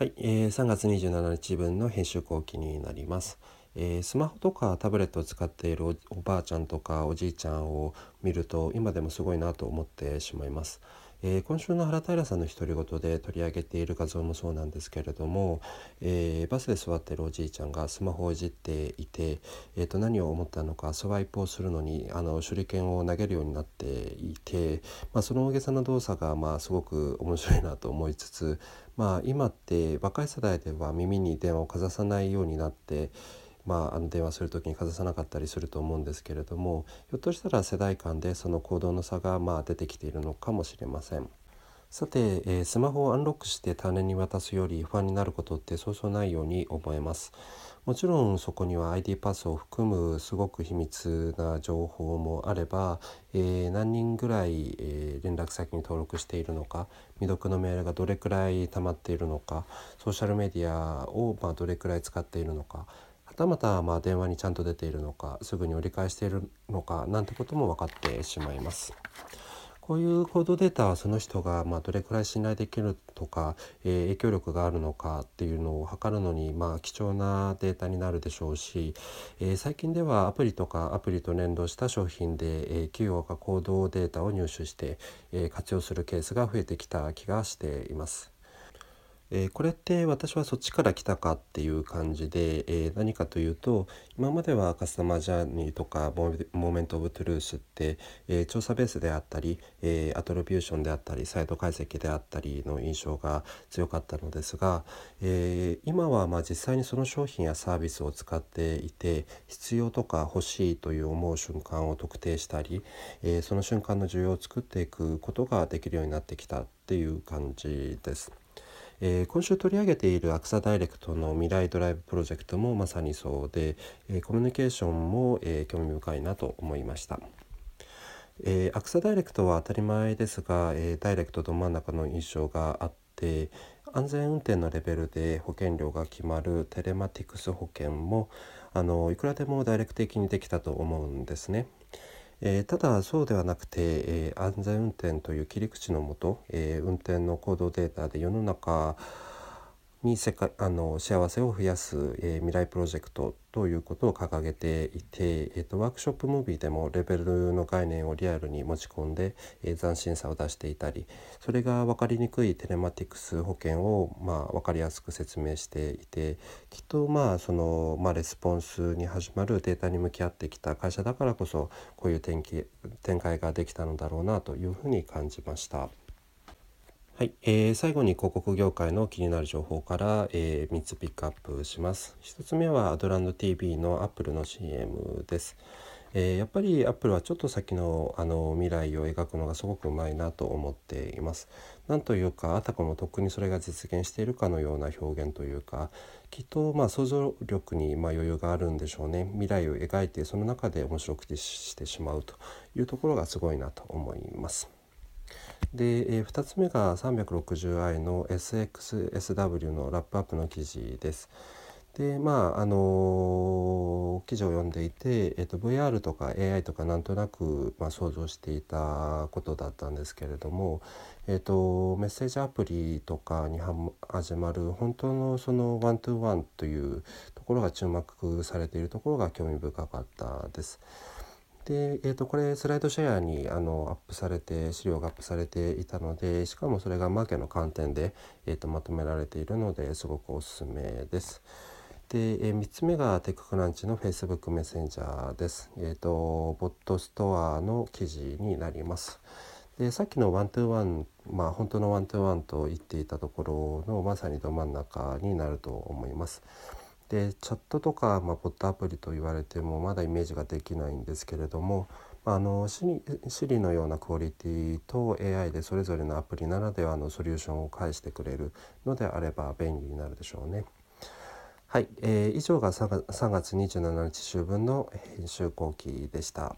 はい、えー、3月27日分の編集後期になります。えー、スマホとかタブレットを使っているおばあちゃんとかおじいちゃんを見ると今でもすごいなと思ってしまいます。えー、今週の原平さんの独り言で取り上げている画像もそうなんですけれども、えー、バスで座っているおじいちゃんがスマホをいじっていて、えー、と何を思ったのかスワイプをするのにあの手裏剣を投げるようになっていて、まあ、その大げさな動作がまあすごく面白いなと思いつつ、まあ、今って若い世代では耳に電話をかざさないようになってまあ、あの電話する時にかざさなかったりすると思うんですけれどもひょっとしたら世代間でその行動の差がまあ出てきているのかもしれません。さて、えー、スマホをアンロックして他人に渡すより不安になることってそうそうないように思えます。もちろんそこには ID パスを含むすごく秘密な情報もあれば、えー、何人ぐらい、えー、連絡先に登録しているのか未読のメールがどれくらい溜まっているのかソーシャルメディアを、まあ、どれくらい使っているのかたまたま電話にちゃんと出ているのかすぐに折り返しているのかなんてことも分かってしまいます。こういう行動データはその人がまどれくらい信頼できるとか、え、影響力があるのかっていうのを測るのにまあ貴重なデータになるでしょうし、え、最近ではアプリとかアプリと連動した商品で、えー、企業が行動データを入手して、え活用するケースが増えてきた気がしています。えー、これって私はそっちから来たかっていう感じで、えー、何かというと今まではカスタマージャーニーとかモーメント・オブ・トゥルースって、えー、調査ベースであったり、えアトリビューションであったりサイト解析であったりの印象が強かったのですが、え今はまあ実際にその商品やサービスを使っていて必要とか欲しいという思う瞬間を特定したり、えその瞬間の需要を作っていくことができるようになってきたっていう感じです。えー、今週取り上げているアクサダイレクトの未来ドライブプロジェクトもまさにそうで、えー、コミュニケーションも、えー、興味深いなと思いました。えー、アクサダイレクトは当たり前ですが、えー、ダイレクトど真ん中の印象があって安全運転のレベルで保険料が決まるテレマティクス保険もあのいくらでもダイレクト的にできたと思うんですね。えー、ただそうではなくて、えー、安全運転という切り口のもと、えー、運転の行動データで世の中に世界あの幸せを増やす、えー、未来プロジェクトということを掲げていて、えーと、ワークショップムービーでもレベルの概念をリアルに持ち込んで、えー、斬新さを出していたりそれが分かりにくいテレマティクス保険を、まあ、分かりやすく説明していてきっとまあその、まあ、レスポンスに始まるデータに向き合ってきた会社だからこそこういう展展開ができたのだろうなというふうに感じました。はい、えー、最後に広告業界の気になる情報から、えー、3つピックアップします。1つ目はアドランド TV のアップルの CM です。えー、やっぱりアップルはちょっと先のあの未来を描くのがすごくうまいなと思っています。なんというかあたかもとっくにそれが実現しているかのような表現というかきっとまあ想像力にま余裕があるんでしょうね未来を描いてその中で面白くしてしまうというところがすごいなと思います。で、えー、2つ目が 360i の SXSW のラップアップの記事です。でまああのー、記事を読んでいて、えーと、VR とか AI とかなんとなく、まあ、想像していたことだったんですけれども、えーと、メッセージアプリとかに始まる本当のそのワントゥーワンというところが注目されているところが興味深かったです。で、えー、とこれスライドシェアにあのアップされて資料がアップされていたのでしかもそれがマーケの観点で、えー、とまとめられているのですごくおすすめです。で、えー、3つ目がテッククランチの Facebook メッセンジャーです。えっ、ー、とボットストアの記事になります。でさっきのワントゥーワンまあ本当のワントゥーワンと言っていたところのまさにど真ん中になると思います。でチャットとか、まあ、ボットアプリと言われてもまだイメージができないんですけれどもあの Siri のようなクオリティと AI でそれぞれのアプリならではのソリューションを返してくれるのであれば便利になるでしょうね。はい、えー、以上が3月27日週分の編集後期でした。